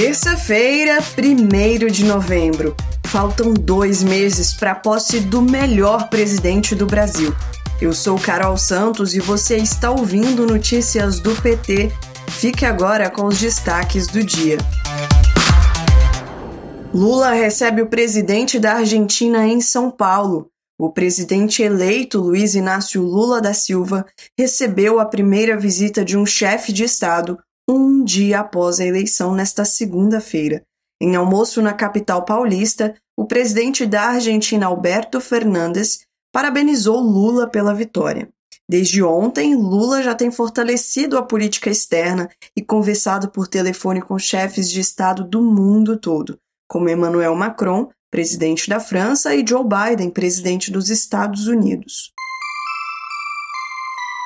Terça-feira, 1 de novembro. Faltam dois meses para a posse do melhor presidente do Brasil. Eu sou Carol Santos e você está ouvindo notícias do PT. Fique agora com os destaques do dia. Lula recebe o presidente da Argentina em São Paulo. O presidente eleito Luiz Inácio Lula da Silva recebeu a primeira visita de um chefe de Estado um dia após a eleição nesta segunda-feira. Em almoço na capital paulista, o presidente da Argentina, Alberto Fernandes, parabenizou Lula pela vitória. Desde ontem, Lula já tem fortalecido a política externa e conversado por telefone com chefes de Estado do mundo todo, como Emmanuel Macron, presidente da França, e Joe Biden, presidente dos Estados Unidos.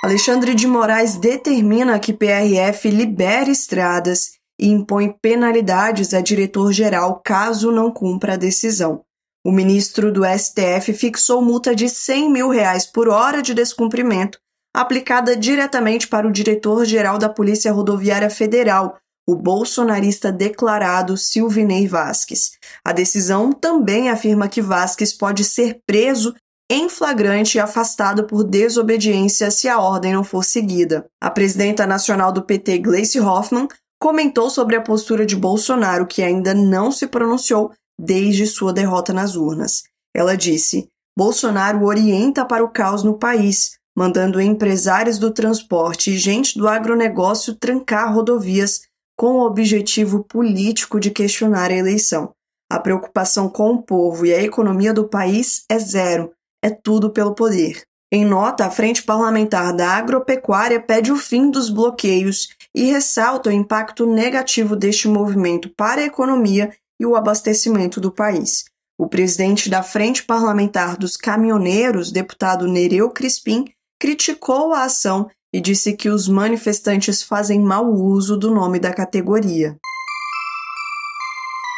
Alexandre de Moraes determina que PRF libere estradas e impõe penalidades a diretor-geral caso não cumpra a decisão. O ministro do STF fixou multa de 100 mil reais por hora de descumprimento, aplicada diretamente para o diretor-geral da Polícia Rodoviária Federal, o bolsonarista declarado Silvinei Vasques. A decisão também afirma que Vasques pode ser preso em flagrante e afastado por desobediência se a ordem não for seguida. A presidenta nacional do PT, Gleice Hoffmann, comentou sobre a postura de Bolsonaro, que ainda não se pronunciou desde sua derrota nas urnas. Ela disse: Bolsonaro orienta para o caos no país, mandando empresários do transporte e gente do agronegócio trancar rodovias com o objetivo político de questionar a eleição. A preocupação com o povo e a economia do país é zero é tudo pelo poder. Em nota, a Frente Parlamentar da Agropecuária pede o fim dos bloqueios e ressalta o impacto negativo deste movimento para a economia e o abastecimento do país. O presidente da Frente Parlamentar dos Caminhoneiros, deputado Nereu Crispim, criticou a ação e disse que os manifestantes fazem mau uso do nome da categoria.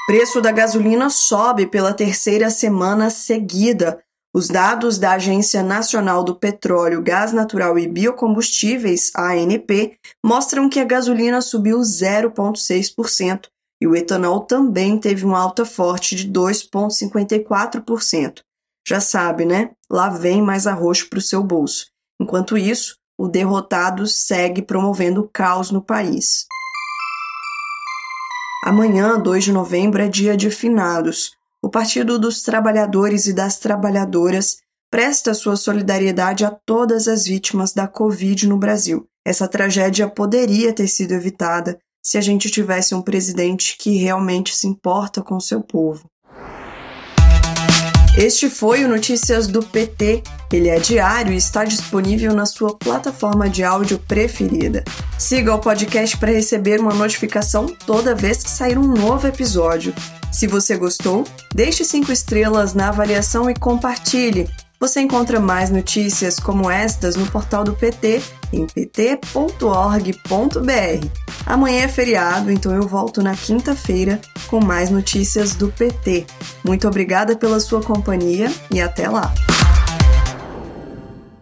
Preço da gasolina sobe pela terceira semana seguida, os dados da Agência Nacional do Petróleo, Gás Natural e Biocombustíveis, ANP, mostram que a gasolina subiu 0,6% e o etanol também teve uma alta forte de 2,54%. Já sabe, né? Lá vem mais arroz para o seu bolso. Enquanto isso, o derrotado segue promovendo caos no país. Amanhã, 2 de novembro, é dia de finados o Partido dos Trabalhadores e das Trabalhadoras presta sua solidariedade a todas as vítimas da Covid no Brasil. Essa tragédia poderia ter sido evitada se a gente tivesse um presidente que realmente se importa com seu povo. Este foi o Notícias do PT. Ele é diário e está disponível na sua plataforma de áudio preferida. Siga o podcast para receber uma notificação toda vez que sair um novo episódio. Se você gostou, deixe cinco estrelas na avaliação e compartilhe. Você encontra mais notícias como estas no portal do PT em pt.org.br. Amanhã é feriado, então eu volto na quinta-feira com mais notícias do PT. Muito obrigada pela sua companhia e até lá!